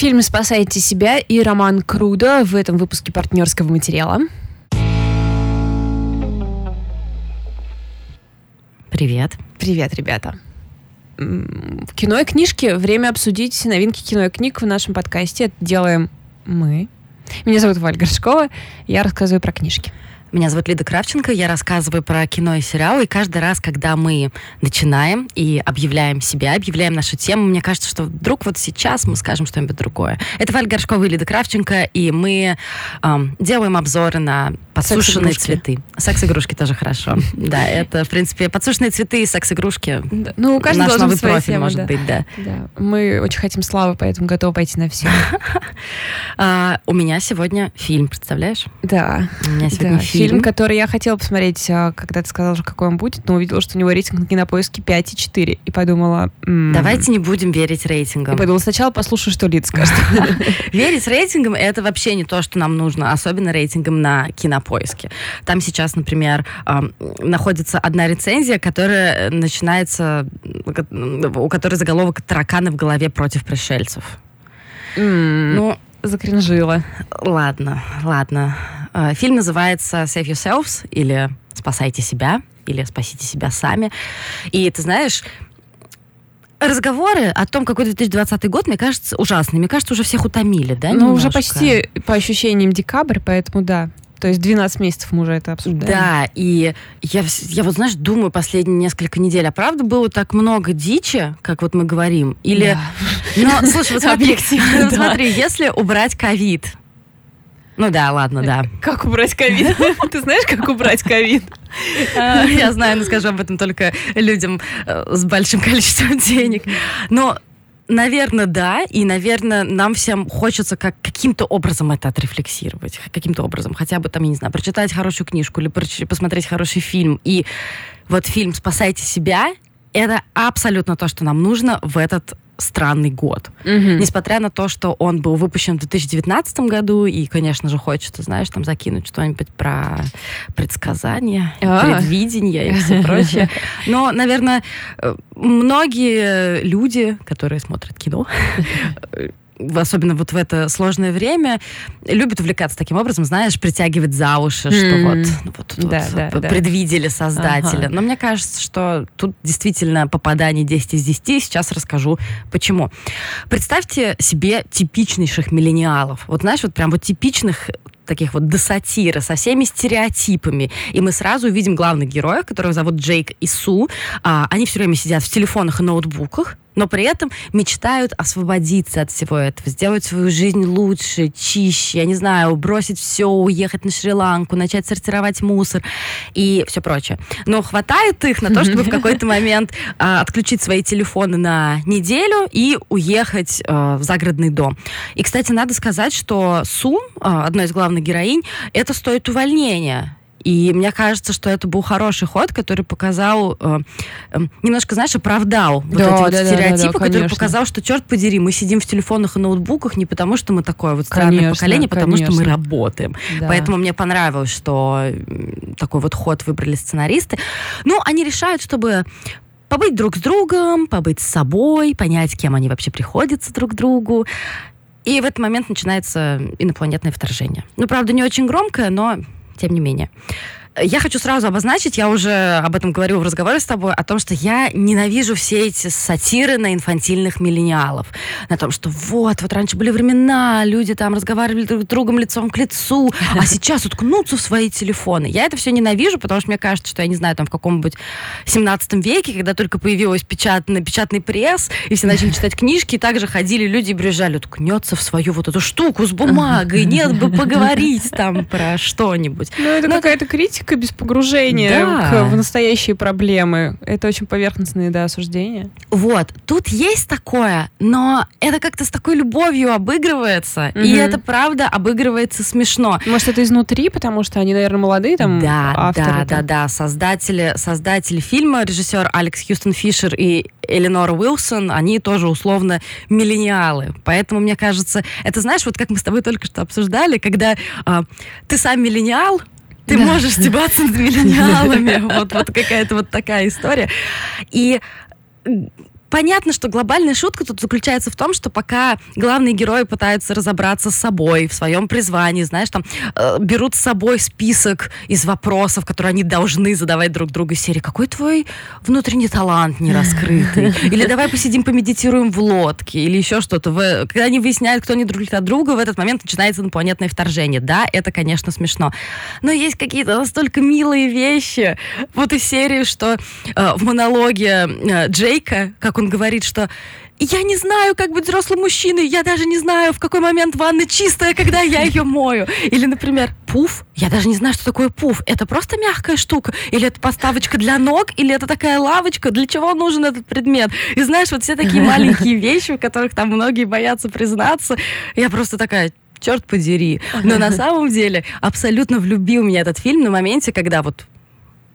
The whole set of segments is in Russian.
фильм «Спасайте себя» и Роман Крудо в этом выпуске партнерского материала. Привет. Привет, ребята. Кино и книжки. Время обсудить новинки кино и книг в нашем подкасте. Это делаем мы. Меня зовут Валь Горшкова. Я рассказываю про книжки. Меня зовут Лида Кравченко, я рассказываю про кино и сериалы, и каждый раз, когда мы начинаем и объявляем себя, объявляем нашу тему, мне кажется, что вдруг вот сейчас мы скажем что-нибудь другое. Это Валь Горшкова и Лида Кравченко, и мы эм, делаем обзоры на подсушенные цветы. Секс-игрушки тоже хорошо. Да, это, в принципе, подсушенные цветы и секс-игрушки. Ну, у каждого Наш новый профиль, тема, может быть, да. Мы очень хотим славы, поэтому готовы пойти на все. А, у меня сегодня фильм, представляешь? Да. У меня сегодня фильм. Фильм, который я хотела посмотреть, а, когда ты сказала, какой он будет, но увидела, что у него рейтинг на кинопоиске 5,4. И подумала... Давайте не будем верить рейтингам. И подумала, сначала послушаю, что Лид скажет. Верить рейтингам — это вообще не то, что нам нужно, особенно рейтингам на кинопоиске поиске. Там сейчас, например, находится одна рецензия, которая начинается, у которой заголовок «Тараканы в голове против пришельцев». Mm, ну, закринжила. Ладно, ладно. А, фильм называется Save Yourselves или Спасайте себя или Спасите себя сами. И ты знаешь, разговоры о том, какой 2020 год, мне кажется, ужасный. Мне кажется, уже всех утомили, да? Ну, уже почти по ощущениям декабрь, поэтому да. То есть 12 месяцев мы уже это обсуждаем. Да, и я, я вот, знаешь, думаю последние несколько недель, а правда было так много дичи, как вот мы говорим? Или... Да. Но, слушай, вот смотри, смотри, если убрать ковид, ну да, ладно, да. Как убрать ковид? Ты знаешь, как убрать ковид? А, я знаю, но скажу об этом только людям э, с большим количеством денег. Но Наверное, да. И, наверное, нам всем хочется как, каким-то образом это отрефлексировать. Каким-то образом. Хотя бы там, я не знаю, прочитать хорошую книжку или посмотреть хороший фильм. И вот фильм «Спасайте себя» — это абсолютно то, что нам нужно в этот странный год. Угу. Несмотря на то, что он был выпущен в 2019 году, и, конечно же, хочется, знаешь, там закинуть что-нибудь про предсказания, а предвидение и все прочее. Но, наверное, э, многие люди, которые смотрят кино, особенно вот в это сложное время, любят увлекаться таким образом, знаешь, притягивать за уши, mm. что вот, ну, вот, да, вот да, предвидели да. создателя. Ага. Но мне кажется, что тут действительно попадание 10 из 10. Сейчас расскажу, почему. Представьте себе типичнейших миллениалов. Вот знаешь, вот прям вот типичных таких вот до сатиры, со всеми стереотипами. И мы сразу увидим главных героев, которых зовут Джейк и Су. А, они все время сидят в телефонах и ноутбуках, но при этом мечтают освободиться от всего этого, сделать свою жизнь лучше, чище, я не знаю, бросить все, уехать на Шри-Ланку, начать сортировать мусор и все прочее. Но хватает их на то, чтобы в какой-то момент а, отключить свои телефоны на неделю и уехать а, в загородный дом. И, кстати, надо сказать, что Сум, а, одной из главных героинь, это стоит увольнения и мне кажется, что это был хороший ход, который показал, э, э, немножко, знаешь, оправдал вот да, эти вот да, стереотипы, да, да, который показал, что, черт подери, мы сидим в телефонах и ноутбуках не потому, что мы такое вот странное конечно, поколение, а потому конечно. что мы работаем. Да. Поэтому мне понравилось, что такой вот ход выбрали сценаристы. Ну, они решают, чтобы побыть друг с другом, побыть с собой, понять, кем они вообще приходятся друг другу. И в этот момент начинается инопланетное вторжение. Ну, правда, не очень громкое, но тем не менее. Я хочу сразу обозначить, я уже об этом говорю в разговоре с тобой, о том, что я ненавижу все эти сатиры на инфантильных миллениалов. На том, что вот, вот раньше были времена, люди там разговаривали друг с другом лицом к лицу, а сейчас уткнутся в свои телефоны. Я это все ненавижу, потому что мне кажется, что я не знаю, там в каком-нибудь 17 веке, когда только появилась печатный, печатный пресс, и все начали читать книжки, и также ходили люди и брежали, уткнется в свою вот эту штуку с бумагой, нет бы поговорить там про что-нибудь. Ну, это какая-то критика критика без погружения да. к, в настоящие проблемы. Это очень поверхностные, да, осуждения. Вот. Тут есть такое, но это как-то с такой любовью обыгрывается. Угу. И это, правда, обыгрывается смешно. Может, это изнутри, потому что они, наверное, молодые там да, авторы? Да, да, да. Создатели, создатели фильма, режиссер Алекс Хьюстон Фишер и Эленор Уилсон, они тоже условно миллениалы. Поэтому, мне кажется, это, знаешь, вот как мы с тобой только что обсуждали, когда а, ты сам миллениал, ты да. можешь стебаться над миллениалами. Вот, вот какая-то вот такая история. И понятно, что глобальная шутка тут заключается в том, что пока главные герои пытаются разобраться с собой, в своем призвании, знаешь, там, э, берут с собой список из вопросов, которые они должны задавать друг другу из серии. Какой твой внутренний талант не раскрытый? Или давай посидим, помедитируем в лодке, или еще что-то. Когда они выясняют, кто они друг для друга, в этот момент начинается инопланетное вторжение. Да, это, конечно, смешно. Но есть какие-то настолько милые вещи. Вот из серии, что э, в монологе э, Джейка, как он говорит, что я не знаю, как быть взрослым мужчиной, я даже не знаю, в какой момент ванна чистая, когда я ее мою. Или, например, пуф, я даже не знаю, что такое пуф. Это просто мягкая штука? Или это поставочка для ног? Или это такая лавочка? Для чего нужен этот предмет? И знаешь, вот все такие маленькие вещи, в которых там многие боятся признаться. Я просто такая, черт подери. Но на самом деле абсолютно влюбил меня этот фильм на моменте, когда вот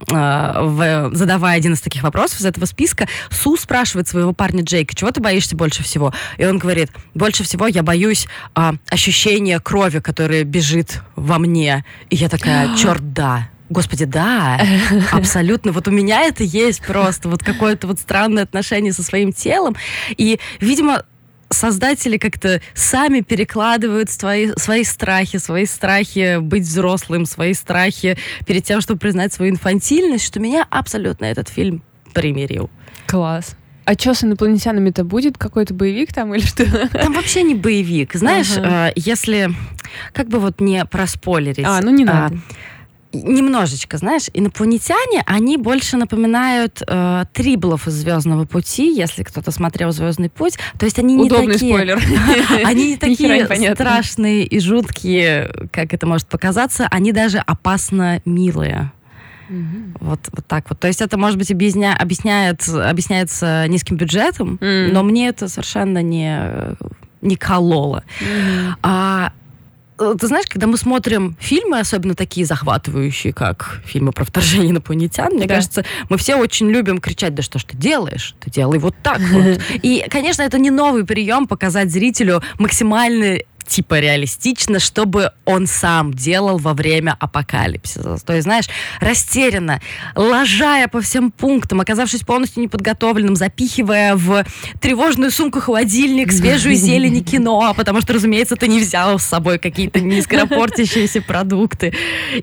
в, задавая один из таких вопросов из этого списка, Су спрашивает своего парня Джейка, чего ты боишься больше всего? И он говорит, больше всего я боюсь а, ощущения крови, которая бежит во мне. И я такая, черт, да. Господи, да, абсолютно. Вот у меня это есть просто, вот какое-то вот странное отношение со своим телом. И, видимо, создатели как-то сами перекладывают свои, свои страхи, свои страхи быть взрослым, свои страхи перед тем, чтобы признать свою инфантильность, что меня абсолютно этот фильм примирил. Класс. А что с инопланетянами-то будет? Какой-то боевик там или что? Там вообще не боевик. Знаешь, ага. э, если как бы вот не проспойлерить. А, ну не надо. Э, немножечко, знаешь, инопланетяне, они больше напоминают э, триблов из Звездного пути, если кто-то смотрел Звездный путь. То есть они не Удобный такие... спойлер. Они не такие страшные и жуткие, как это может показаться. Они даже опасно милые. Mm-hmm. Вот, вот так вот. То есть это, может быть, объясня, объясняет, объясняется низким бюджетом, mm-hmm. но мне это совершенно не, не кололо. Mm-hmm. А ты знаешь, когда мы смотрим фильмы, особенно такие захватывающие, как фильмы про вторжение инопланетян, мне да. кажется, мы все очень любим кричать, да что ж ты делаешь? Ты делай вот так вот. И, конечно, это не новый прием показать зрителю максимальный типа реалистично, чтобы он сам делал во время апокалипсиса. То есть, знаешь, растерянно, лажая по всем пунктам, оказавшись полностью неподготовленным, запихивая в тревожную сумку холодильник свежую зелень и кино, потому что, разумеется, ты не взял с собой какие-то нескоропортящиеся продукты.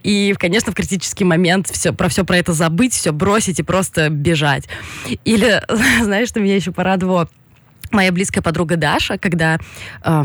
И, конечно, в критический момент все, про все про это забыть, все бросить и просто бежать. Или, знаешь, что меня еще порадовало? Моя близкая подруга Даша, когда э,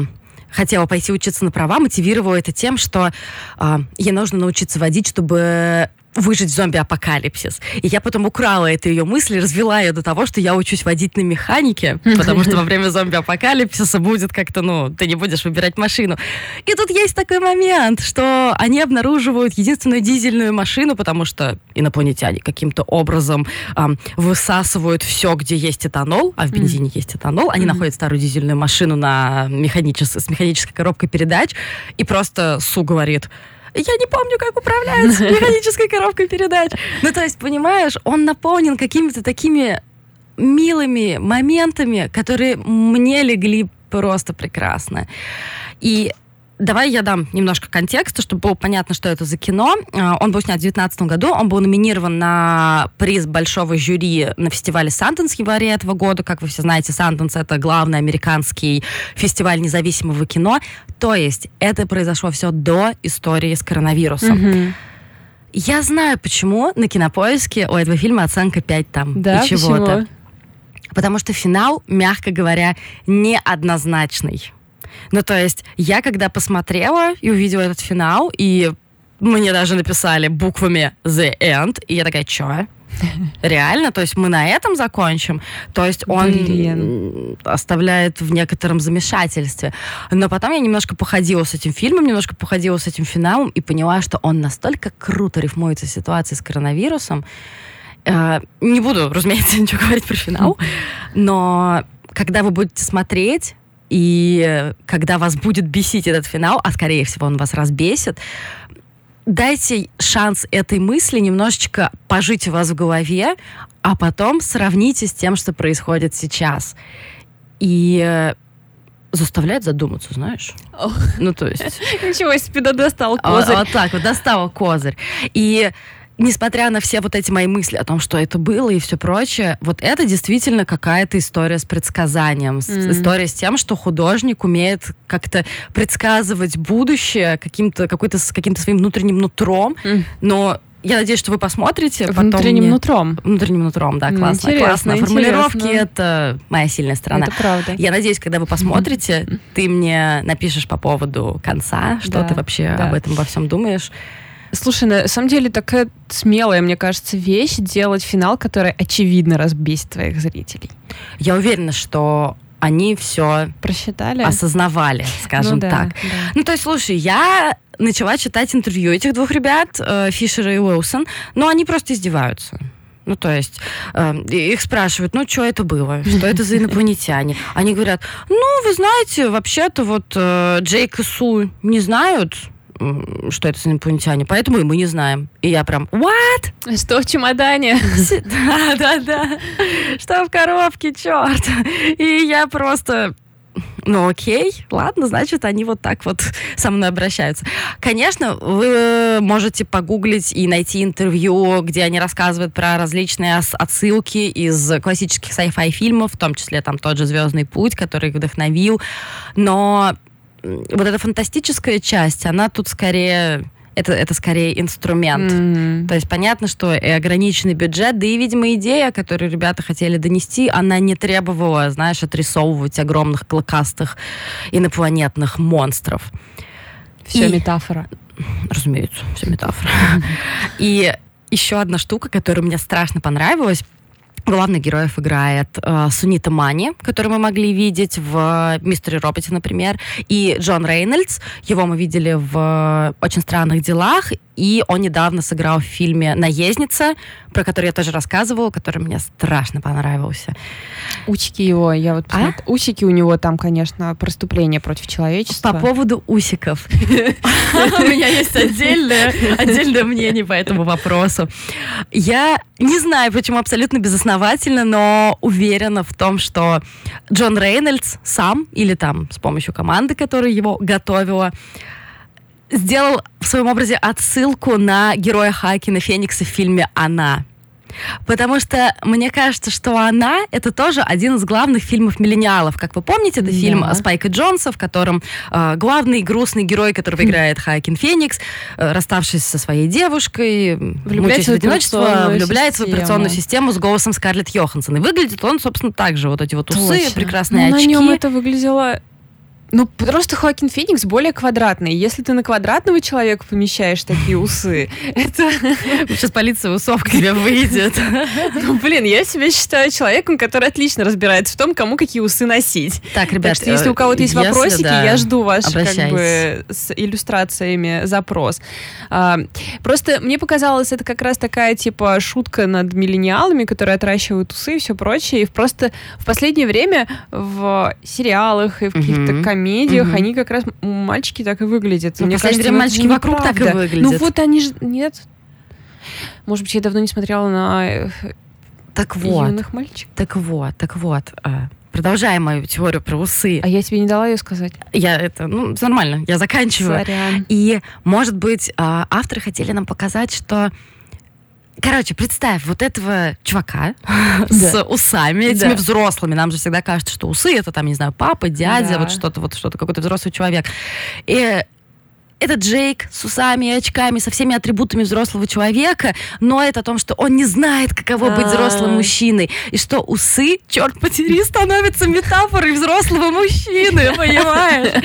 хотела пойти учиться на права, мотивировала это тем, что э, ей нужно научиться водить, чтобы выжить в зомби-апокалипсис. И я потом украла эту ее мысль, развела ее до того, что я учусь водить на механике, потому что во время зомби-апокалипсиса будет как-то, ну, ты не будешь выбирать машину. И тут есть такой момент, что они обнаруживают единственную дизельную машину, потому что инопланетяне каким-то образом эм, высасывают все, где есть этанол, а в бензине есть этанол. Они находят старую дизельную машину на механичес... с механической коробкой передач, и просто Су говорит, я не помню, как управляется механической коробкой передач. Ну, то есть, понимаешь, он наполнен какими-то такими милыми моментами, которые мне легли просто прекрасно. И Давай я дам немножко контекста, чтобы было понятно, что это за кино. А, он был снят в 2019 году, он был номинирован на приз большого жюри на фестивале Санденс в январе этого года. Как вы все знаете, Санденс — это главный американский фестиваль независимого кино. То есть это произошло все до истории с коронавирусом. Mm-hmm. Я знаю, почему на кинопоиске у этого фильма оценка 5 там да, и чего-то. Потому что финал, мягко говоря, неоднозначный. Ну, то есть, я когда посмотрела и увидела этот финал, и мне даже написали буквами The End, и я такая, чё? Реально? То есть мы на этом закончим? То есть он Блин. оставляет в некотором замешательстве. Но потом я немножко походила с этим фильмом, немножко походила с этим финалом и поняла, что он настолько круто рифмуется с ситуацией с коронавирусом. Э, не буду, разумеется, ничего говорить про финал, но когда вы будете смотреть, и когда вас будет бесить этот финал, а скорее всего он вас разбесит, дайте шанс этой мысли немножечко пожить у вас в голове, а потом сравните с тем, что происходит сейчас. И э, заставляет задуматься, знаешь? Ну, то есть... Ничего себе, достал козырь. Вот так вот, достал козырь. И несмотря на все вот эти мои мысли о том, что это было и все прочее, вот это действительно какая-то история с предсказанием, mm-hmm. история с тем, что художник умеет как-то предсказывать будущее каким-то какой-то с каким-то своим внутренним нутром, mm. но я надеюсь, что вы посмотрите. Внутренним мне... нутром. Внутренним нутром, да, классно. Интересно, классно. Формулировки интересно. это моя сильная сторона. Это правда. Я надеюсь, когда вы посмотрите, ты мне напишешь по поводу конца, что ты вообще об этом во всем думаешь. Слушай, на самом деле такая смелая, мне кажется, вещь делать финал, который очевидно разбесит твоих зрителей. Я уверена, что они все просчитали, осознавали, скажем ну, да, так. Да. Ну, то есть, слушай, я начала читать интервью этих двух ребят, э, Фишера и Уилсон, но они просто издеваются. Ну, то есть, э, их спрашивают, ну, что это было? Что это за инопланетяне? Они говорят, ну, вы знаете, вообще-то вот э, Джейк и Су не знают, что это за инопланетяне, поэтому и мы не знаем. И я прям, what? Что в чемодане? Да, да, да. Что в коробке, черт. И я просто ну окей, ладно, значит, они вот так вот со мной обращаются. Конечно, вы можете погуглить и найти интервью, где они рассказывают про различные отсылки из классических sci-fi фильмов, в том числе там тот же «Звездный путь», который их вдохновил. Но вот эта фантастическая часть, она тут скорее это, это скорее инструмент. Mm-hmm. То есть понятно, что и ограниченный бюджет, да и, видимо, идея, которую ребята хотели донести, она не требовала, знаешь, отрисовывать огромных клыкастых инопланетных монстров. Все и... метафора. Разумеется, все метафора. И еще одна штука, которая мне страшно понравилась, Главных героев играет э, Сунита Мани, которую мы могли видеть в «Мистере Роботе», например, и Джон Рейнольдс. Его мы видели в «Очень странных делах», и он недавно сыграл в фильме «Наездница», про который я тоже рассказывала, который мне страшно понравился. Усики его, я вот а? Усики у него там, конечно, преступление против человечества. По поводу усиков. У меня есть отдельное мнение по этому вопросу. Я не знаю, почему абсолютно безосновательно, но уверена в том, что Джон Рейнольдс сам или там с помощью команды, которая его готовила, сделал в своем образе отсылку на героя Хакина Феникса в фильме «Она». Потому что мне кажется, что она это тоже один из главных фильмов миллениалов. Как вы помните, это фильм да. Спайка Джонса, в котором э, главный грустный герой, которого играет Хайкин Феникс, э, расставшись со своей девушкой, влюбляется в одиночество, влюбляется систему. в операционную систему с голосом Скарлетт Йоханссон. И выглядит он, собственно, так же. Вот эти вот усы, Точно. прекрасные Но очки. На нем это выглядело ну, просто Хоакин Феникс более квадратный. Если ты на квадратного человека помещаешь такие усы, это... Сейчас полиция усов к тебе выйдет. Ну, блин, я себя считаю человеком, который отлично разбирается в том, кому какие усы носить. Так, ребят, так если у кого-то есть вопросики, я жду ваши как бы с иллюстрациями запрос. А, просто мне показалось, это как раз такая типа шутка над миллениалами, которые отращивают усы и все прочее. И просто в последнее время в сериалах и в каких-то комедиях, угу. они как раз мальчики так и выглядят. Ну, Мне кажется, время мальчики вокруг так и выглядят. Ну вот они же... Нет. Может быть, я давно не смотрела на э, так вот, юных мальчиков. Так вот, так вот. А, продолжая мою теорию про усы. А я тебе не дала ее сказать. Я это, ну, нормально, я заканчиваю. Сорян. И, может быть, а, авторы хотели нам показать, что Короче, представь вот этого чувака с усами, этими взрослыми. Нам же всегда кажется, что усы это там, не знаю, папа, дядя, вот что-то, вот что-то, какой-то взрослый человек. И это Джейк с усами и очками, со всеми атрибутами взрослого человека, но это о том, что он не знает, каково быть взрослым мужчиной, и что усы, черт подери, становятся метафорой взрослого мужчины, понимаешь?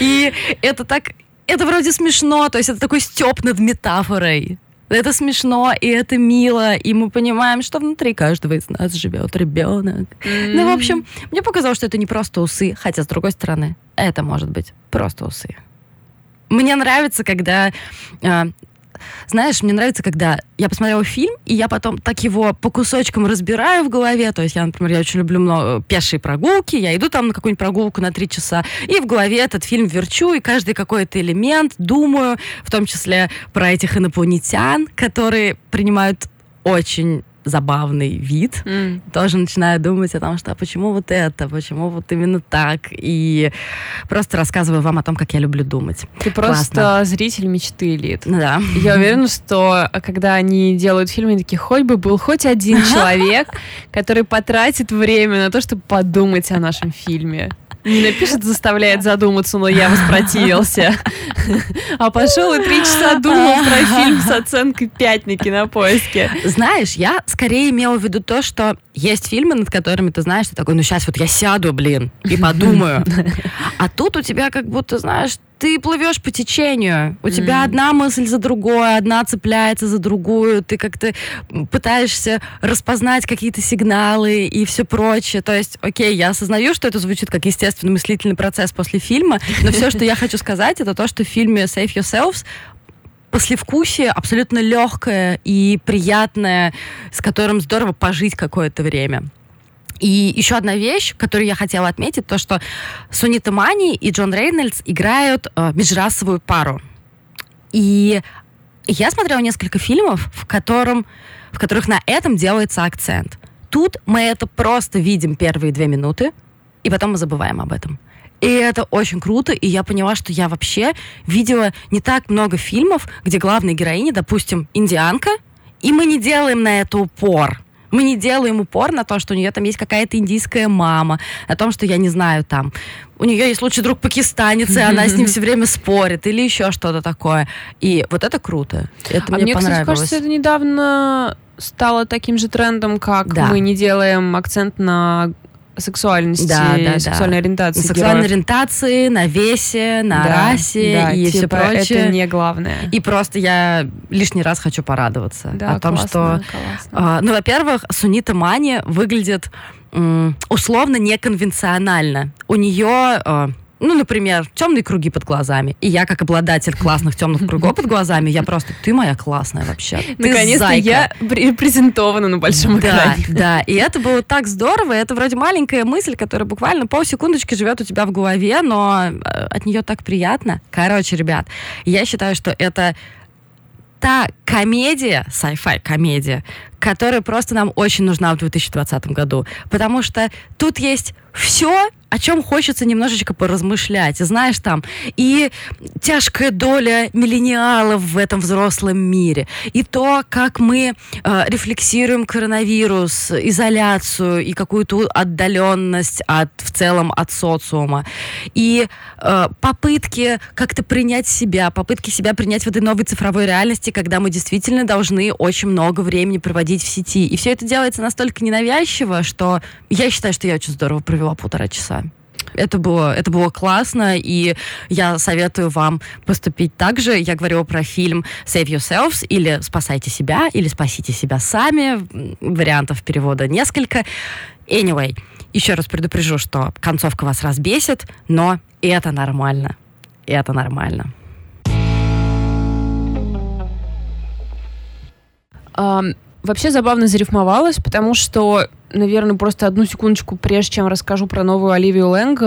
И это так, это вроде смешно, то есть это такой степ над метафорой. Это смешно, и это мило, и мы понимаем, что внутри каждого из нас живет ребенок. Mm-hmm. Ну, в общем, мне показалось, что это не просто усы, хотя, с другой стороны, это может быть просто усы. Мне нравится, когда э, знаешь, мне нравится, когда я посмотрела фильм, и я потом так его по кусочкам разбираю в голове. То есть я, например, я очень люблю много пешие прогулки, я иду там на какую-нибудь прогулку на три часа, и в голове этот фильм верчу, и каждый какой-то элемент думаю, в том числе про этих инопланетян, которые принимают очень забавный вид, mm. тоже начинаю думать о том, что а почему вот это, почему вот именно так, и просто рассказываю вам о том, как я люблю думать. Ты просто Классно. зритель мечты элит. Да. Я уверена, что когда они делают фильмы, они такие, хоть бы был хоть один человек, который потратит время на то, чтобы подумать о нашем фильме. Не напишет, заставляет задуматься, но я воспротивился. А пошел и три часа думал про фильм с оценкой 5 на кинопоиске. Знаешь, я скорее имела в виду то, что есть фильмы, над которыми ты знаешь, ты такой, ну сейчас вот я сяду, блин, и подумаю. А тут у тебя как будто, знаешь, ты плывешь по течению. У mm. тебя одна мысль за другой, одна цепляется за другую. Ты как-то пытаешься распознать какие-то сигналы и все прочее. То есть, окей, я осознаю, что это звучит как естественный мыслительный процесс после фильма, но все, что я хочу сказать, это то, что в фильме Save Yourselves послевкусие абсолютно легкое и приятное, с которым здорово пожить какое-то время. И еще одна вещь, которую я хотела отметить, то, что Сунита Мани и Джон Рейнольдс играют э, межрасовую пару. И я смотрела несколько фильмов, в, котором, в которых на этом делается акцент. Тут мы это просто видим первые две минуты, и потом мы забываем об этом. И это очень круто, и я поняла, что я вообще видела не так много фильмов, где главная героиня, допустим, индианка, и мы не делаем на это упор. Мы не делаем упор на то, что у нее там есть какая-то индийская мама, о том, что я не знаю там. У нее есть лучший друг пакистанец, и она с ним все время спорит, или еще что-то такое. И вот это круто. Это а мне, мне понравилось. Кстати, кажется, это недавно стало таким же трендом, как да. мы не делаем акцент на сексуальности, да, да, сексуальной да. ориентации. На сексуальной героев. ориентации, на весе, на да, расе да, и типа все прочее. Это не главное. И просто я лишний раз хочу порадоваться да, о том, классно, что, классно. Э, ну, во-первых, Сунита Мани выглядит условно неконвенционально. У нее э, ну, например, темные круги под глазами. И я, как обладатель классных темных кругов под глазами, я просто, ты моя классная вообще. Наконец-то я репрезентована на большом экране. Да, да. И это было так здорово. Это вроде маленькая мысль, которая буквально полсекундочки живет у тебя в голове, но э, от нее так приятно. Короче, ребят, я считаю, что это та комедия, sci-fi комедия, которая просто нам очень нужна в 2020 году. Потому что тут есть все, о чем хочется немножечко поразмышлять. Знаешь, там и тяжкая доля миллениалов в этом взрослом мире, и то, как мы э, рефлексируем коронавирус, изоляцию и какую-то отдаленность от, в целом от социума, и э, попытки как-то принять себя, попытки себя принять в этой новой цифровой реальности, когда мы действительно должны очень много времени проводить в сети. И все это делается настолько ненавязчиво, что я считаю, что я очень здорово провела полтора часа. Это было, это было классно, и я советую вам поступить так же. Я говорила про фильм Save Yourselves или Спасайте себя, или Спасите себя сами. Вариантов перевода несколько. Anyway, еще раз предупрежу, что концовка вас разбесит, но это нормально. Это нормально. Um, вообще забавно зарифмовалось, потому что наверное, просто одну секундочку, прежде чем расскажу про новую Оливию Лэнг,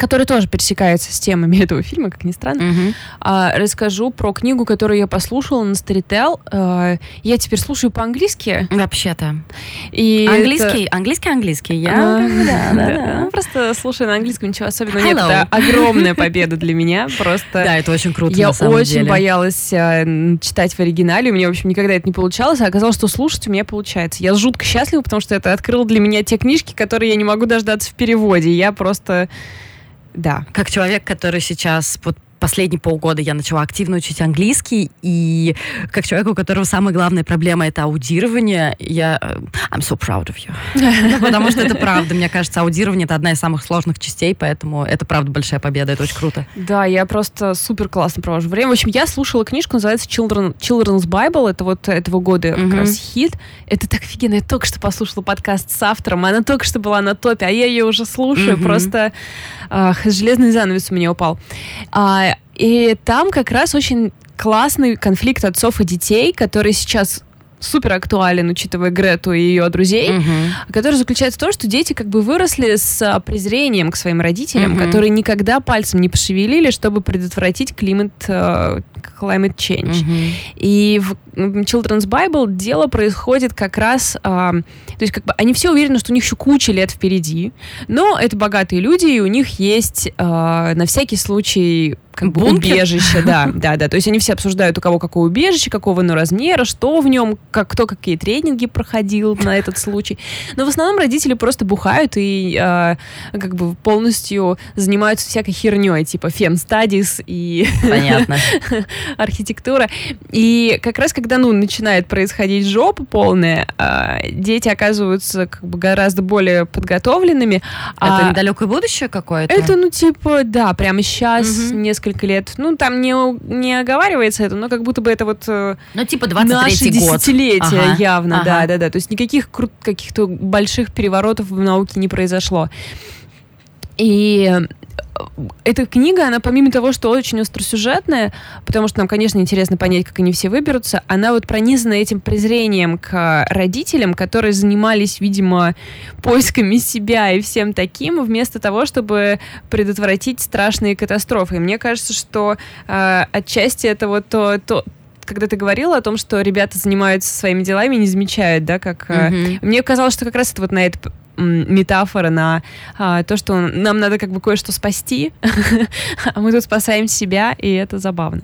который тоже пересекается с темами этого фильма, как ни странно. Mm-hmm. А, расскажу про книгу, которую я послушала на Storytel. А, я теперь слушаю по-английски. Вообще-то. И английский, это... английский, английский. Я а, да, да, да. Ну, просто слушаю на английском, ничего особенного нет. Это огромная победа для меня. Просто. Да, это очень круто. Я очень боялась а, читать в оригинале. У меня, в общем, никогда это не получалось. А оказалось, что слушать у меня получается. Я жутко счастлива, потому что это открыло для меня те книжки, которые я не могу дождаться в переводе. Я просто да. Как человек, который сейчас вот последние полгода я начала активно учить английский, и как человек, у которого самая главная проблема это аудирование, я... Э, I'm so proud of you. ну, потому что это правда. Мне кажется, аудирование это одна из самых сложных частей, поэтому это правда большая победа, это очень круто. Да, я просто супер классно провожу время. В общем, я слушала книжку, называется Children, Children's Bible, это вот этого года mm-hmm. как раз хит. Это так офигенно. Я только что послушала подкаст с автором, она только что была на топе, а я ее уже слушаю. Mm-hmm. Просто железный занавес у меня упал. А, и там как раз очень классный конфликт отцов и детей, который сейчас супер актуален, учитывая Грету и ее друзей, угу. который заключается в том, что дети как бы выросли с презрением к своим родителям, угу. которые никогда пальцем не пошевелили, чтобы предотвратить климат, uh, climate change. Угу. И в Children's Bible дело происходит как раз, uh, то есть как бы они все уверены, что у них еще куча лет впереди, но это богатые люди, и у них есть uh, на всякий случай как бы убежище, да, да, да. То есть они все обсуждают, у кого какое убежище, какого ну, размера, что в нем, как, кто какие тренинги проходил на этот случай. Но в основном родители просто бухают и э, как бы полностью занимаются всякой херней, типа фем-стадис и архитектура. И как раз когда, ну, начинает происходить жопа полная, э, дети оказываются как бы гораздо более подготовленными. Это а недалекое будущее какое-то? Это, ну, типа, да, прямо сейчас, угу. несколько лет. Ну, там не, не оговаривается это, но как будто бы это вот... Э, ну, типа 23-й год. Десятилетие ага. явно, ага. да, да, да. То есть никаких каких-то больших переворотов в науке не произошло. И эта книга, она помимо того, что очень остросюжетная, потому что нам, конечно, интересно понять, как они все выберутся, она вот пронизана этим презрением к родителям, которые занимались, видимо, поисками себя и всем таким, вместо того, чтобы предотвратить страшные катастрофы. И мне кажется, что э, отчасти это вот то, то, когда ты говорила о том, что ребята занимаются своими делами, не замечают, да, как... Mm-hmm. Мне казалось, что как раз это вот на это метафора на а, то, что нам надо как бы кое-что спасти, а мы тут спасаем себя, и это забавно.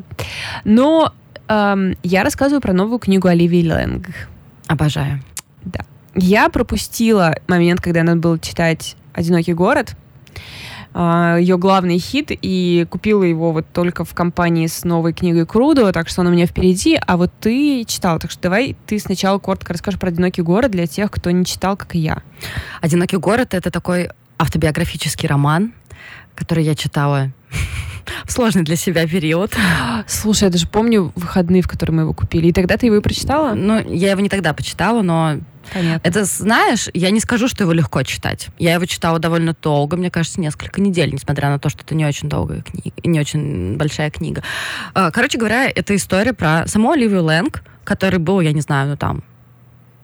Но эм, я рассказываю про новую книгу Оливии Лэнг. Обожаю. Да. Я пропустила момент, когда надо было читать «Одинокий город», ее главный хит, и купила его вот только в компании с новой книгой Крудо, так что он у меня впереди, а вот ты читал, так что давай ты сначала коротко расскажешь про «Одинокий город» для тех, кто не читал, как и я. «Одинокий город» — это такой автобиографический роман, который я читала в сложный для себя период. Слушай, я даже помню выходные, в которые мы его купили. И тогда ты его и прочитала? Ну, я его не тогда почитала, но Понятно. Это, знаешь, я не скажу, что его легко читать. Я его читала довольно долго, мне кажется, несколько недель, несмотря на то, что это не очень долгая книга, не очень большая книга. А, короче говоря, это история про саму Оливию Лэнг, который был, я не знаю, ну там,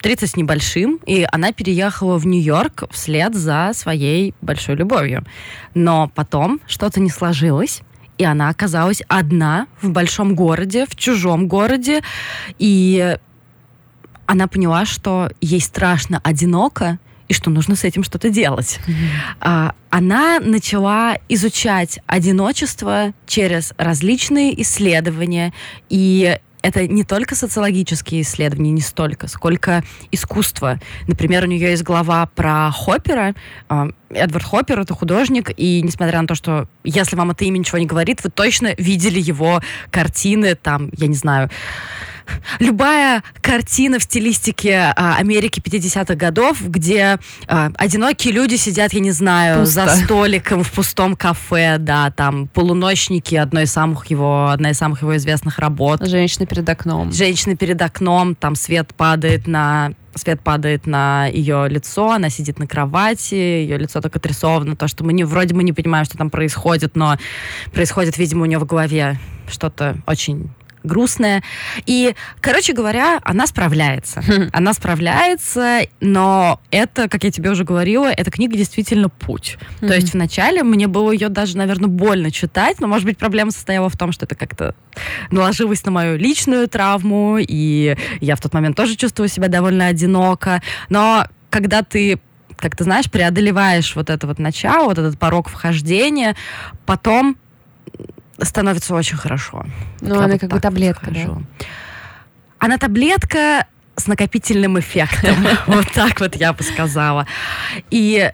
30 с небольшим, и она переехала в Нью-Йорк вслед за своей большой любовью. Но потом что-то не сложилось, и она оказалась одна в большом городе, в чужом городе, и она поняла, что ей страшно одиноко, и что нужно с этим что-то делать. Mm-hmm. она начала изучать одиночество через различные исследования, и это не только социологические исследования, не столько, сколько искусство. Например, у нее есть глава про Хоппера. Эдвард Хоппер — это художник, и несмотря на то, что если вам это имя ничего не говорит, вы точно видели его картины, там, я не знаю, любая картина в стилистике а, Америки 50-х годов, где а, одинокие люди сидят, я не знаю, Пусто. за столиком в пустом кафе, да, там полуночники, одной из самых его, одна из самых его известных работ. Женщина перед окном. Женщина перед окном, там свет падает на свет падает на ее лицо, она сидит на кровати, ее лицо так отрисовано, то, что мы не, вроде мы не понимаем, что там происходит, но происходит, видимо, у нее в голове что-то очень грустная. И, короче говоря, она справляется. Она справляется, но это, как я тебе уже говорила, эта книга действительно путь. То есть вначале мне было ее даже, наверное, больно читать, но, может быть, проблема состояла в том, что это как-то наложилось на мою личную травму, и я в тот момент тоже чувствовала себя довольно одиноко. Но когда ты как ты знаешь, преодолеваешь вот это вот начало, вот этот порог вхождения, потом становится очень хорошо. Ну, она вот как бы таблетка, да? Она таблетка с накопительным эффектом. Вот так вот я бы сказала. И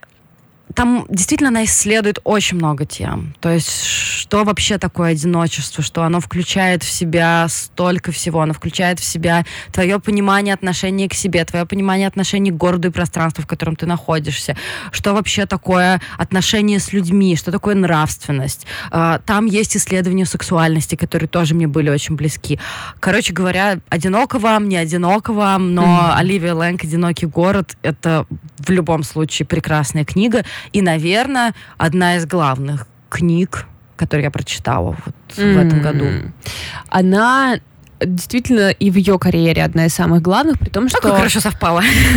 там действительно она исследует очень много тем. То есть, что вообще такое одиночество, что оно включает в себя столько всего, оно включает в себя твое понимание отношения к себе, твое понимание отношений к городу и пространству, в котором ты находишься, что вообще такое отношение с людьми, что такое нравственность. А, там есть исследования сексуальности, которые тоже мне были очень близки. Короче говоря, одиноко вам, не одиноко вам, но mm-hmm. Оливия Лэнг «Одинокий город» — это в любом случае прекрасная книга. И, наверное, одна из главных книг, которые я прочитала вот mm-hmm. в этом году. Она действительно и в ее карьере одна из самых главных, при том, что... Как хорошо совпало.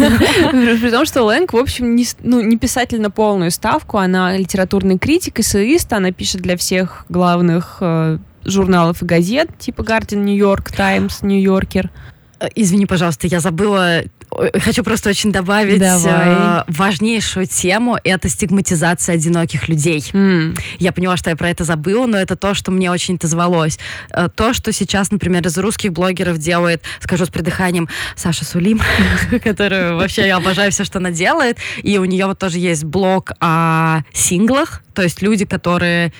При том, что Лэнг, в общем, не, ну, не писатель на полную ставку, она литературный критик, эссеист, она пишет для всех главных э, журналов и газет, типа Times, New Yorker. Э, извини, пожалуйста, я забыла хочу просто очень добавить Давай. Э, важнейшую тему. Это стигматизация одиноких людей. Mm. Я поняла, что я про это забыла, но это то, что мне очень отозвалось. Э, то, что сейчас, например, из русских блогеров делает, скажу с придыханием, Саша Сулим, которую вообще я обожаю все, что она делает. И у нее вот тоже есть блог о синглах, то есть люди, которые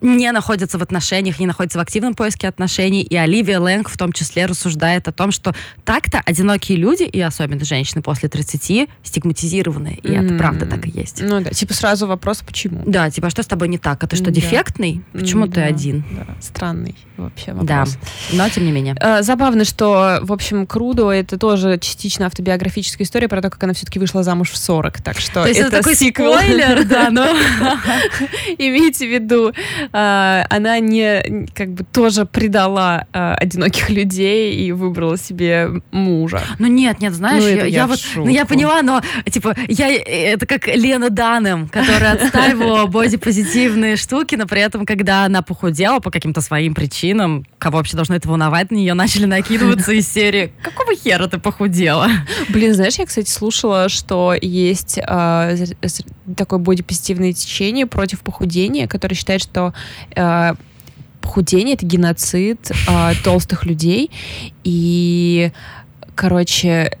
не находятся в отношениях, не находятся в активном поиске отношений. И Оливия Лэнг в том числе рассуждает о том, что так-то одинокие люди, и особенно женщины после 30, стигматизированы. И mm-hmm. это правда так и есть. Ну да, типа сразу вопрос, почему? Да, типа, а что с тобой не так? А ты что, дефектный? Почему да, ты один? Да, странный вообще вопрос. Да, но тем не менее. Э, забавно, что, в общем, Крудо это тоже частично автобиографическая история про то, как она все-таки вышла замуж в 40. Так что то есть это, это такой спойлер, да, но имейте в виду, она не как бы тоже предала э, одиноких людей и выбрала себе мужа. Ну нет, нет, знаешь, ну, я, я вот, ну я поняла, но типа я это как Лена Данем, которая отстаивала бодипозитивные штуки, но при этом, когда она похудела по каким-то своим причинам причинам, кого вообще должно это волновать, на нее начали накидываться из серии «Какого хера ты похудела?» Блин, знаешь, я, кстати, слушала, что есть э, такое бодипозитивное течение против похудения, которое считает, что э, похудение — это геноцид э, толстых людей, и, короче,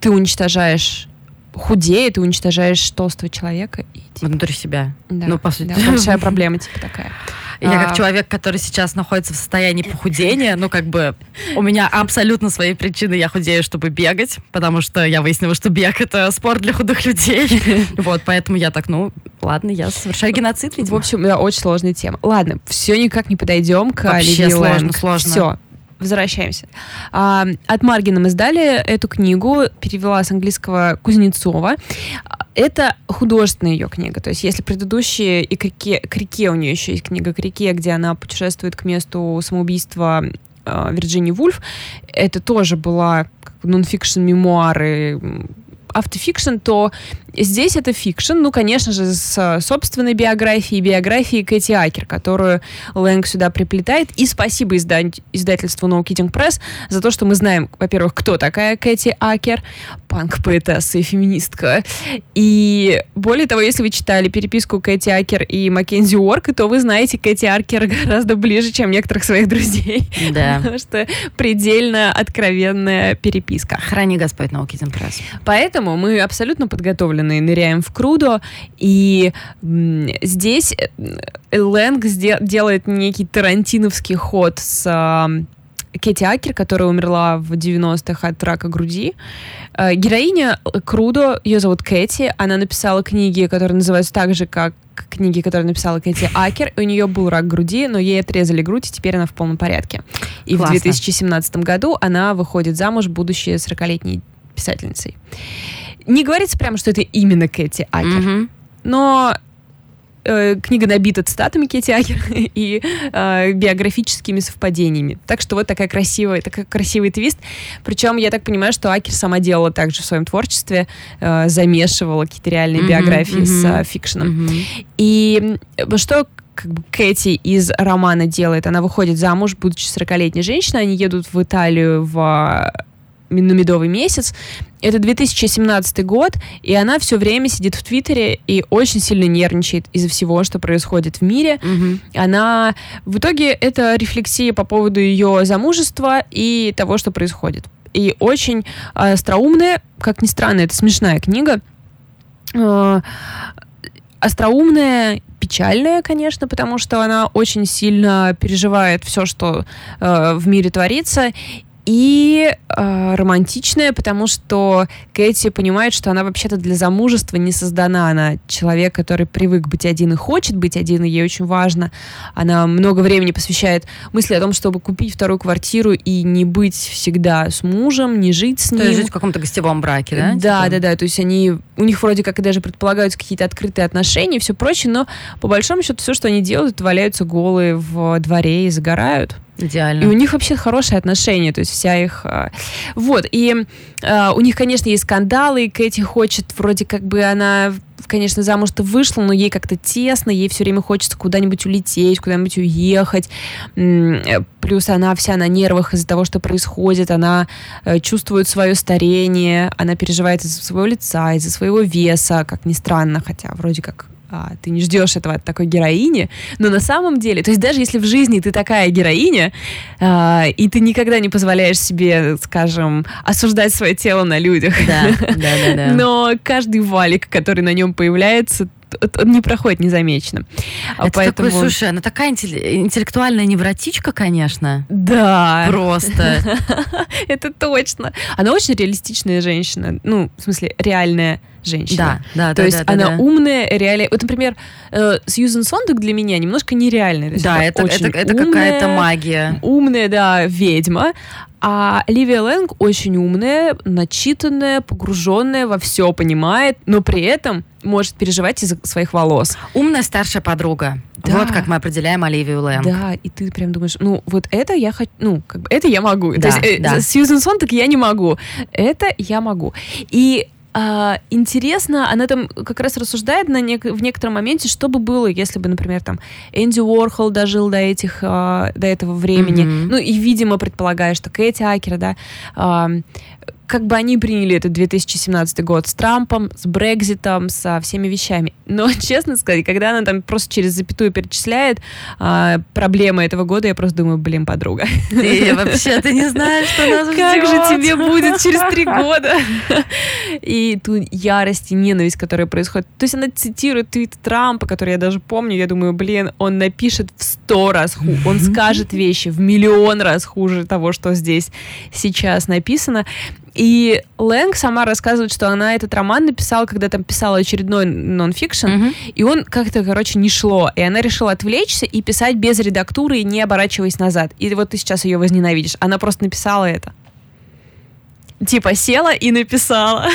ты уничтожаешь худее, ты уничтожаешь толстого человека. И, типа, Внутри себя. Да, ну, по сути. Да, большая проблема, типа, такая. Я как а. человек, который сейчас находится в состоянии похудения, ну, как бы, у меня абсолютно свои причины, я худею, чтобы бегать, потому что я выяснила, что бег — это спорт для худых людей. Вот, поэтому я так, ну, ладно, я совершаю геноцид, видимо. В общем, да, очень сложная тема. Ладно, все никак не подойдем к Вообще сложно, сложно. Все, возвращаемся. А, от Маргина мы сдали эту книгу, перевела с английского Кузнецова. Это художественная ее книга. То есть, если предыдущие и к реке, к реке у нее еще есть книга к реке, где она путешествует к месту самоубийства э, Вирджинии Вульф, это тоже была нонфикшн мемуары автофикшн, то здесь это фикшн, ну, конечно же, с собственной биографией, биографией Кэти Акер, которую Лэнг сюда приплетает. И спасибо изда- издательству No Kidding Press за то, что мы знаем, во-первых, кто такая Кэти Акер, панк-поэтесса и феминистка. И более того, если вы читали переписку Кэти Акер и Маккензи Уорк, то вы знаете Кэти Акер гораздо ближе, чем некоторых своих друзей. Да. Потому что предельно откровенная переписка. Храни Господь No Kidding Press. Поэтому мы абсолютно подготовлены подготовленные, ныряем в Крудо, и здесь э, Лэнг делает некий тарантиновский ход с Кэти Акер, которая умерла в 90-х от рака груди. Э, героиня Крудо, ее зовут Кэти, она написала книги, которые называются так же, как книги, которые написала Кэти Акер. У нее был рак груди, но ей отрезали грудь, и теперь она в полном порядке. И Классно. в 2017 году она выходит замуж, будучи 40-летней писательницей не говорится прямо, что это именно Кэти Акер, mm-hmm. но э, книга набита цитатами Кэти Акер и э, биографическими совпадениями. Так что вот такая красивая, такой красивый твист. Причем я так понимаю, что Акер сама делала также в своем творчестве, э, замешивала какие-то реальные mm-hmm, биографии mm-hmm, с э, фикшеном. Mm-hmm. И что как бы Кэти из романа делает? Она выходит замуж, будучи 40-летней женщиной, они едут в Италию в на медовый месяц. Это 2017 год, и она все время сидит в Твиттере и очень сильно нервничает из-за всего, что происходит в мире. Угу. Она в итоге это рефлексия по поводу ее замужества и того, что происходит. И очень э, остроумная, как ни странно, это смешная книга. Э, остроумная, печальная, конечно, потому что она очень сильно переживает все, что э, в мире творится, и э, романтичная, потому что Кэти понимает, что она вообще-то для замужества не создана. Она человек, который привык быть один и хочет быть один, и ей очень важно. Она много времени посвящает мысли о том, чтобы купить вторую квартиру и не быть всегда с мужем, не жить с ним. То есть жить в каком-то гостевом браке, да? Да, типа? да, да. То есть они, у них вроде как и даже предполагаются какие-то открытые отношения и все прочее, но по большому счету все, что они делают, валяются голые в дворе и загорают. Идеально. И у них вообще хорошие отношения, то есть вся их... А, вот, и э, у них, конечно, есть скандалы, и Кэти хочет, вроде как бы она, конечно, замуж-то вышла, но ей как-то тесно, ей все время хочется куда-нибудь улететь, куда-нибудь уехать. Плюс она вся на нервах из-за того, что происходит, она э, чувствует свое старение, она переживает из-за своего лица, из-за своего веса, как ни странно, хотя вроде как а, ты не ждешь этого от такой героини, но на самом деле, то есть даже если в жизни ты такая героиня, а, и ты никогда не позволяешь себе, скажем, осуждать свое тело на людях, да, да, да, да. но каждый валик, который на нем появляется, не проходит незамеченным. Это Поэтому... такой, слушай, она такая интеллектуальная невротичка, конечно. Да. Просто. Это точно. Она очень реалистичная женщина. Ну, в смысле, реальная женщина. Да, да, То да, есть да, она да. умная, реально. Вот, например, э, Сьюзен Сондек для меня немножко нереальная. Да, это, это, это какая-то магия. Умная, да, ведьма. А Оливия Лэнг очень умная, начитанная, погруженная во все понимает, но при этом может переживать из-за своих волос. Умная старшая подруга. Да. Вот как мы определяем Оливию Лэнг. Да, и ты прям думаешь, ну вот это я хочу, ну как бы это я могу. Да, То есть, да. э, Сьюзен Сон так я не могу. Это я могу. И а, интересно, она там как раз рассуждает на нек- в некотором моменте, что бы было, если бы, например, там Энди Уорхол дожил до этих, а, до этого времени. Мгм. Ну и, видимо, предполагаю, что Кэти Акер, да, а, как бы они приняли этот 2017 год с Трампом, с Брекзитом, со всеми вещами. Но, честно сказать, когда она там просто через запятую перечисляет а, проблемы этого года, я просто думаю, блин, подруга. Ты вообще ты не знаешь, что нас Как же тебе будет через три года? И ту ярость и ненависть, которая происходит. То есть она цитирует твит Трампа, который я даже помню. Я думаю, блин, он напишет в сто раз хуже. Он скажет вещи в миллион раз хуже того, что здесь сейчас написано. И Лэнг сама рассказывает, что она этот роман написала, когда там писала очередной нон-фикшн, Мгм. и он как-то, короче, не шло. И она решила отвлечься и писать без редактуры, не оборачиваясь назад. И вот ты сейчас ее возненавидишь. Она просто написала это. Типа села и написала.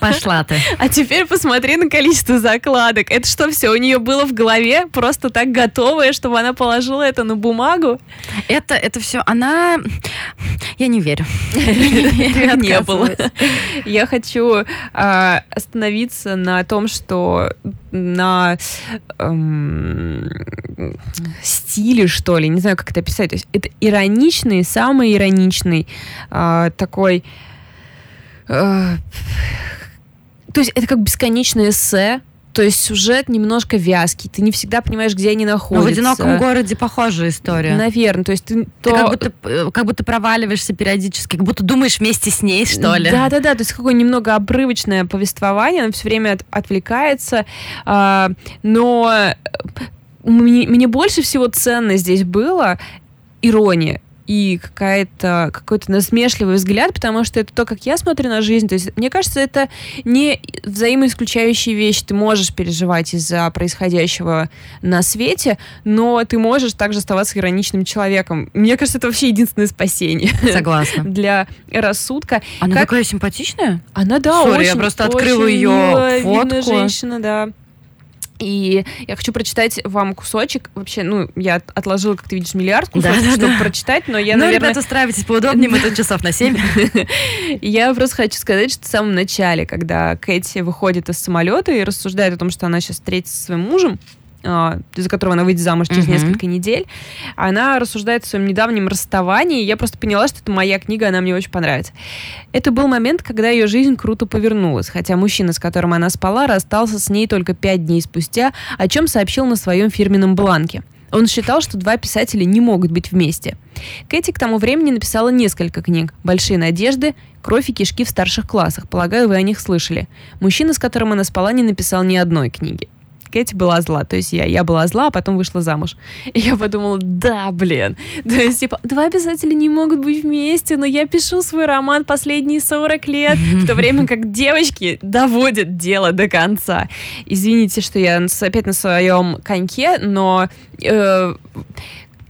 Пошла ты. А теперь посмотри на количество закладок. Это что, все у нее было в голове? Просто так готовое, чтобы она положила это на бумагу? Это, это все, она... Я не верю. Не было. Я хочу а, остановиться на том, что на эм, стиле, что ли, не знаю, как это описать. То есть это ироничный, самый ироничный а, такой... э, то есть это как бесконечное эссе, то есть сюжет немножко вязкий, ты не всегда понимаешь, где они Но находятся. в одиноком городе похожая история. Наверное, то есть ты, Ты то- как будто, э, как будто проваливаешься периодически, как будто думаешь вместе с ней, что ли. Да, да, да. То есть какое немного обрывочное повествование, оно все время от- отвлекается. а, но э, мне, мне больше всего ценно здесь было ирония и какая-то какой-то насмешливый взгляд, потому что это то, как я смотрю на жизнь. То есть, мне кажется, это не взаимоисключающие вещи. Ты можешь переживать из-за происходящего на свете, но ты можешь также оставаться ироничным человеком. Мне кажется, это вообще единственное спасение Согласна. для рассудка. Она Как- такая симпатичная? Она, да, Сори, очень, я просто открыла видная фотку. женщина, да. И я хочу прочитать вам кусочек. Вообще, ну, я от- отложила, как ты видишь, миллиард кусочков, Да-да-да. чтобы прочитать, но я, ну, наверное... ребята, устраивайтесь поудобнее, мы тут часов на 7. Я просто хочу сказать, что в самом начале, когда Кэти выходит из самолета и рассуждает о том, что она сейчас встретится со своим мужем, из-за которого она выйдет замуж через Мгм. несколько недель, она рассуждает о своем недавнем расставании, и я просто поняла, что это моя книга, она мне очень понравится. Это был момент, когда ее жизнь круто повернулась, хотя мужчина, с которым она спала, расстался с ней только пять дней спустя, о чем сообщил на своем фирменном бланке. Он считал, что два писателя не могут быть вместе. Кэти к тому времени написала несколько книг. «Большие надежды», «Кровь и кишки в старших классах». Полагаю, вы о них слышали. Мужчина, с которым она спала, не написал ни одной книги. Кэти была зла, то есть я, я была зла, а потом вышла замуж. И я подумала, да, блин. То есть, типа, два писателя не могут быть вместе, но я пишу свой роман последние 40 лет, в то время как девочки доводят дело до конца. Извините, что я опять на своем коньке, но э,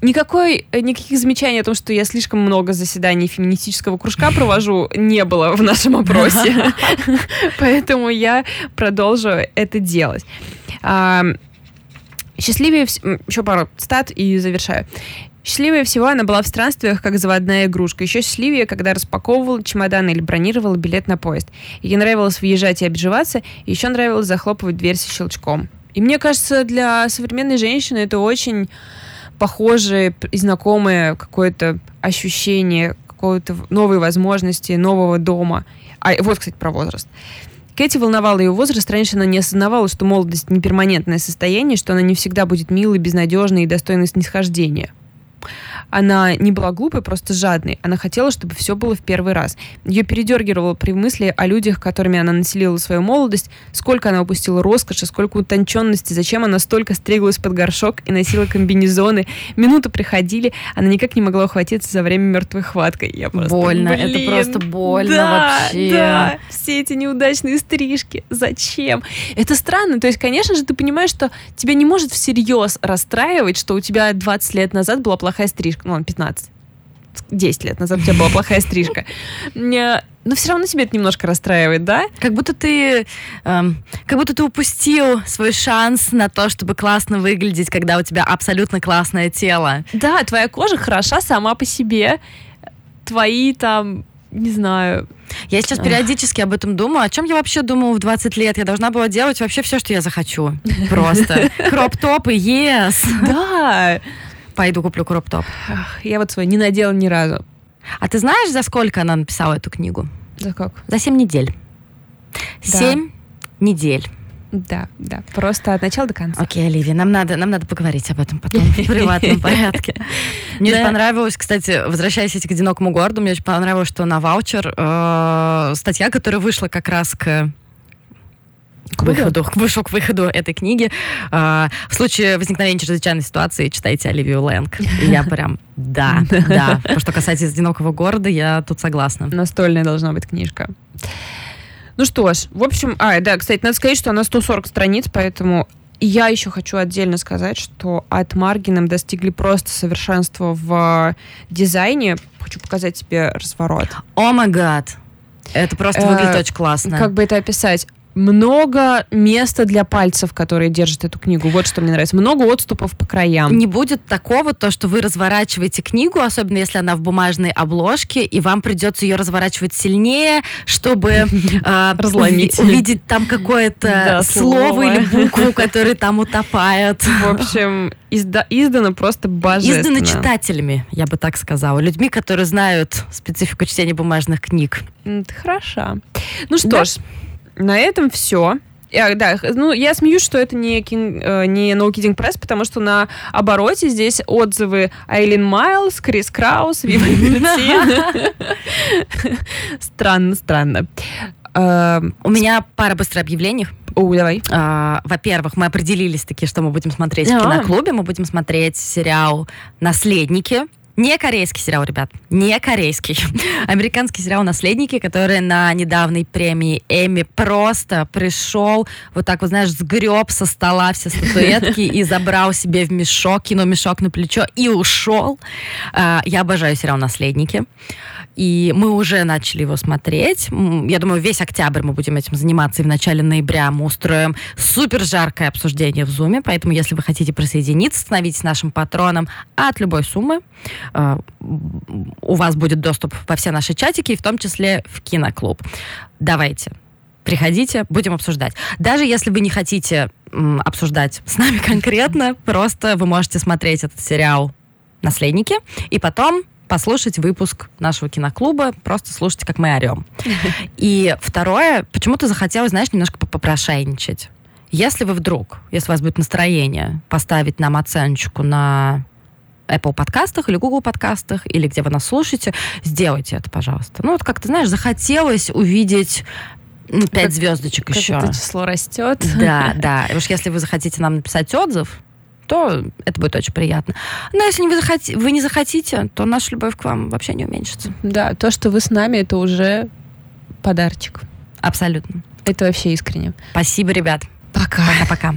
Никакой, никаких замечаний о том, что я слишком много заседаний феминистического кружка провожу, не было в нашем опросе. Поэтому я продолжу это делать. Счастливее... Еще пару стат и завершаю. Счастливее всего она была в странствиях, как заводная игрушка. Еще счастливее, когда распаковывала чемодан или бронировала билет на поезд. Ей нравилось въезжать и обживаться, и еще нравилось захлопывать дверь со щелчком. И мне кажется, для современной женщины это очень похожее и знакомое какое-то ощущение какой-то новой возможности, нового дома. А вот, кстати, про возраст. Кэти волновал ее возраст. Раньше она не осознавала, что молодость не перманентное состояние, что она не всегда будет милой, безнадежной и достойной снисхождения. Она не была глупой, просто жадной. Она хотела, чтобы все было в первый раз. Ее передергивало при мысли о людях, которыми она населила свою молодость, сколько она упустила роскоши, сколько утонченности, зачем она столько стриглась под горшок и носила комбинезоны. Минуты приходили, она никак не могла ухватиться за время мертвой хваткой. Я просто, больно, блин, это просто больно да, вообще. Да, все эти неудачные стрижки. Зачем? Это странно. То есть, конечно же, ты понимаешь, что тебя не может всерьез расстраивать, что у тебя 20 лет назад была плохая стрижка ну, 15, 10 лет назад у тебя была плохая стрижка. Но все равно тебя это немножко расстраивает, да? Как будто ты, эм, как будто ты упустил свой шанс на то, чтобы классно выглядеть, когда у тебя абсолютно классное тело. Да, твоя кожа хороша сама по себе. Твои там не знаю. Я сейчас периодически об этом думаю. О чем я вообще думала в 20 лет? Я должна была делать вообще все, что я захочу. Просто. Кроп-топы, yes. Да. Пойду куплю кроп-топ. Я вот свой не надела ни разу. А ты знаешь, за сколько она написала эту книгу? За как? За 7 недель. Да. недель. Да, да, просто от начала до конца. Окей, Оливия, нам надо, нам надо поговорить об этом потом в приватном порядке. Мне очень понравилось, кстати, возвращаясь к «Одинокому городу», мне очень понравилось, что на ваучер э, статья, которая вышла как раз к к выходу, к вышел к выходу этой книги. А, в случае возникновения чрезвычайной ситуации читайте Оливию Лэнг. Я прям, да, да. Что касается «Одинокого города», я тут согласна. Настольная должна быть книжка. Ну что ж, в общем, а, да, кстати, надо сказать, что она 140 страниц, поэтому я еще хочу отдельно сказать, что от Маргином достигли просто совершенства в дизайне. Хочу показать тебе разворот. О май гад! Это просто выглядит э, очень классно. Как бы это описать? Много места для пальцев, которые держат эту книгу. Вот что мне нравится. Много отступов по краям. Не будет такого, то, что вы разворачиваете книгу, особенно если она в бумажной обложке, и вам придется ее разворачивать сильнее, чтобы разломить, увидеть там какое-то слово или букву, который там утопает. В общем, издано просто божественно. Издано читателями, я бы так сказала. Людьми, которые знают специфику чтения бумажных книг. Хорошо. Ну что ж, на этом все. Я, да, ну, я смеюсь, что это не, King, э, не No Kidding Press, потому что на обороте здесь отзывы Айлин Майлз, Крис Краус, Вива Странно, странно. Эм, У меня пара быстрых объявлений. О, давай. А, во-первых, мы определились таки, что мы будем смотреть в киноклубе. Мы будем смотреть сериал «Наследники». Не корейский сериал, ребят, не корейский. Американский сериал «Наследники», который на недавней премии Эми просто пришел, вот так вот, знаешь, сгреб со стола все статуэтки и забрал себе в мешок, кинул мешок на плечо и ушел. А, я обожаю сериал «Наследники». И мы уже начали его смотреть. Я думаю, весь октябрь мы будем этим заниматься, и в начале ноября мы устроим супер жаркое обсуждение в Зуме. Поэтому, если вы хотите присоединиться, становитесь нашим патроном от любой суммы. Э, у вас будет доступ во все наши чатики, в том числе в киноклуб. Давайте, приходите, будем обсуждать. Даже если вы не хотите обсуждать с нами конкретно, просто вы можете смотреть этот сериал «Наследники», и потом послушать выпуск нашего киноклуба, просто слушайте, как мы орем. И второе, почему-то захотелось, знаешь, немножко попрошайничать. Если вы вдруг, если у вас будет настроение, поставить нам оценочку на Apple подкастах или Google подкастах, или где вы нас слушаете, сделайте это, пожалуйста. Ну, вот как ты знаешь, захотелось увидеть пять как, звездочек как еще. это число растет. Да, да. И уж если вы захотите нам написать отзыв, то это будет очень приятно. Но если вы, захоти, вы не захотите, то наша любовь к вам вообще не уменьшится. Да, то, что вы с нами, это уже подарочек. Абсолютно. Это вообще искренне. Спасибо, ребят. Пока. Пока-пока.